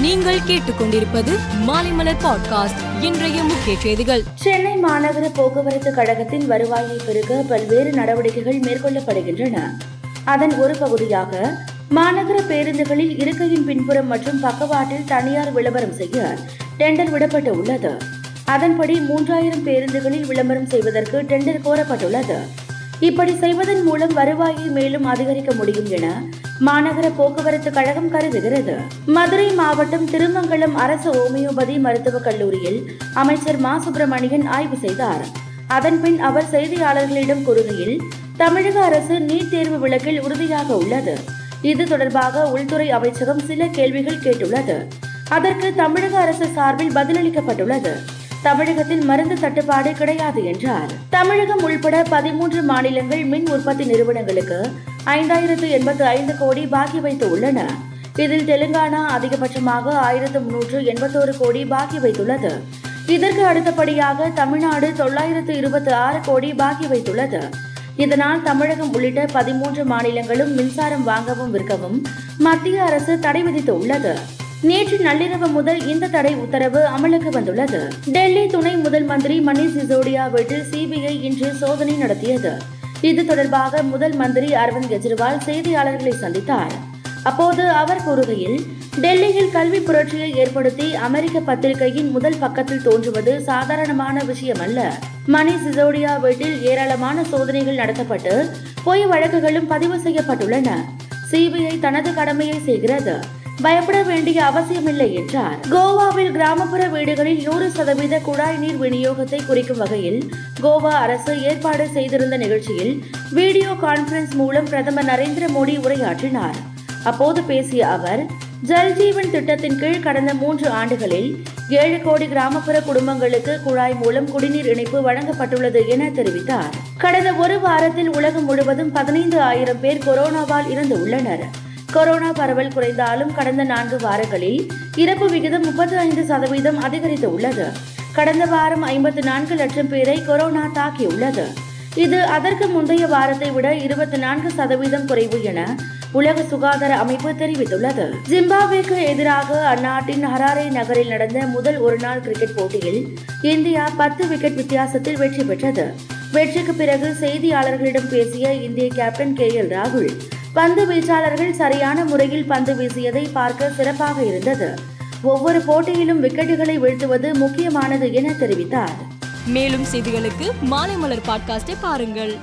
நீங்கள் கேட்டுக்கொண்டிருப்பது மாலைமலர் பாட்காஸ்ட் இன்றைய முக்கிய செய்திகள். சென்னை மாநகர போக்குவரத்து கழகத்தின் வருவாயை பெருக்க பல்வேறு நடவடிக்கைகள் மேற்கொள்ளப்படுகின்றன. அதன் ஒரு பகுதியாக மாநகர பேருந்துகளில் இருக்கையின் பின்புறம் மற்றும் பக்கவாட்டில் தனியார் விளம்பரம் செய்ய டெண்டர் விடப்பட்டு உள்ளது. அதன்படி மூன்றாயிரம் பேருந்துகளில் விளம்பரம் செய்வதற்கு டெண்டர் கோரப்பட்டுள்ளது. இப்படி செய்வதன் மூலம் வருவாயை மேலும் அதிகரிக்க முடியும் என மாநகர போக்குவரத்து கழகம் கருதுகிறது. மதுரை மாவட்டம் திருமங்கலம் அரசு ஹோமியோபதி மருத்துவக் கல்லூரியில் அமைச்சர் மா. சுப்பிரமணியன் ஆய்வு செய்தார். அதன்பின் அவர் செய்தியாளர்களிடம் கூறுகையில் தமிழக அரசு நீட் தேர்வு விலக்கில் உறுதியாக உள்ளது. இது தொடர்பாக உள்துறை அமைச்சகம் சில கேள்விகள் கேட்டுள்ளது. அதற்கு தமிழக அரசு சார்பில் பதிலளிக்கப்பட்டுள்ளது. தமிழகத்தில் மருந்து தட்டுப்பாடு கிடையாது என்றார். தமிழகம் உள்பட பதிமூன்று மாநிலங்கள் மின் உற்பத்தி நிறுவனங்களுக்கு ஐந்தாயிரத்து எண்பத்து ஐந்து கோடி பாக்கி வைத்து உள்ளன இதில் தெலுங்கானா அதிகபட்சமாக ஆயிரத்து முன்னூற்று எண்பத்தோரு கோடி பாக்கி வைத்துள்ளது. இதற்கு அடுத்தபடியாக தமிழ்நாடு தொள்ளாயிரத்து இருபத்தி ஆறு கோடி பாக்கி வைத்துள்ளது. இதனால் தமிழகம் உள்ளிட்ட பதிமூன்று மாநிலங்களும் மின்சாரம் வாங்கவும் விற்கவும் மத்திய அரசு தடை விதித்து உள்ளது நேற்று நள்ளிரவு முதல் இந்த தடை உத்தரவு அமலுக்கு வந்துள்ளது. டெல்லி துணை முதல் மந்திரி மணீஷ் சிசோடியா வீட்டில் சிபிஐ இன்று சோதனை நடத்தியது. இது தொடர்பாக முதல் மந்திரி அரவிந்த் கெஜ்ரிவால் செய்தியாளர்களை சந்தித்தார். அப்போது அவர் கூறுகையில் டெல்லியில் கல்வி புரட்சியை ஏற்படுத்தி அமெரிக்க பத்திரிகையின் முதல் பக்கத்தில் தோன்றுவது சாதாரணமான விஷயம் அல்ல மணி சிசோடியா வீட்டில் ஏராளமான சோதனைகள் நடத்தப்பட்டு பொய் வழக்குகளும் பதிவு செய்யப்பட்டுள்ளன. சிபிஐ தனது கடமையை செய்கிறது. பயப்பட வேண்டிய அவசியமில்லை என்றார். கோவாவில் கிராமப்புற வீடுகளில் நூறு சதவீத குழாய் நீர் விநியோகத்தை குறிக்கும் வகையில் கோவா அரசு ஏற்பாடு செய்திருந்த நிகழ்ச்சியில் வீடியோ கான்பரன்ஸ் மூலம் பிரதமர் நரேந்திர மோடி உரையாற்றினார். அப்போது பேசிய அவர் ஜல்ஜீவன் திட்டத்தின் கீழ் கடந்த மூன்று ஆண்டுகளில் ஏழு கோடி கிராமப்புற குடும்பங்களுக்கு குழாய் மூலம் குடிநீர் இணைப்பு வழங்கப்பட்டுள்ளது என தெரிவித்தார். கடந்த ஒரு வாரத்தில் உலகம் முழுவதும் பதினைந்து ஆயிரம் பேர் கொரோனாவால் இறந்து உள்ளனர் கொரோனா பரவல் குறைந்தாலும் கடந்த நான்கு வாரங்களில் இறப்பு விகிதம் முப்பத்தி ஐந்து சதவீதம் அதிகரித்து உள்ளது. கடந்த வாரம் ஐம்பத்தி நான்கு லட்சம் பேரை கொரோனா தாக்கியுள்ளது. இது அதற்கு முந்தைய வாரத்தை விட இருபத்தி நான்கு சதவீதம் குறைவு என உலக சுகாதார அமைப்பு தெரிவித்துள்ளது. ஜிம்பாப்வேக்கு எதிராக அந்நாட்டின் ஹராரே நகரில் நடந்த முதல் ஒருநாள் கிரிக்கெட் போட்டியில் இந்தியா பத்து விக்கெட் வித்தியாசத்தில் வெற்றி பெற்றது. வெற்றிக்கு பிறகு செய்தியாளர்களிடம் பேசிய இந்திய கேப்டன் கே எல் ராகுல் பந்து வீச்சாளர்கள் சரியான முறையில் பந்து வீசியதை பார்க்க சிறப்பாக இருந்தது. ஒவ்வொரு போட்டியிலும் விக்கெட்டுகளை வீழ்த்துவது முக்கியமானது என தெரிவித்தார். மேலும் செய்திகளுக்கு மாலை மலர் பாட்காஸ்டை பாருங்கள்.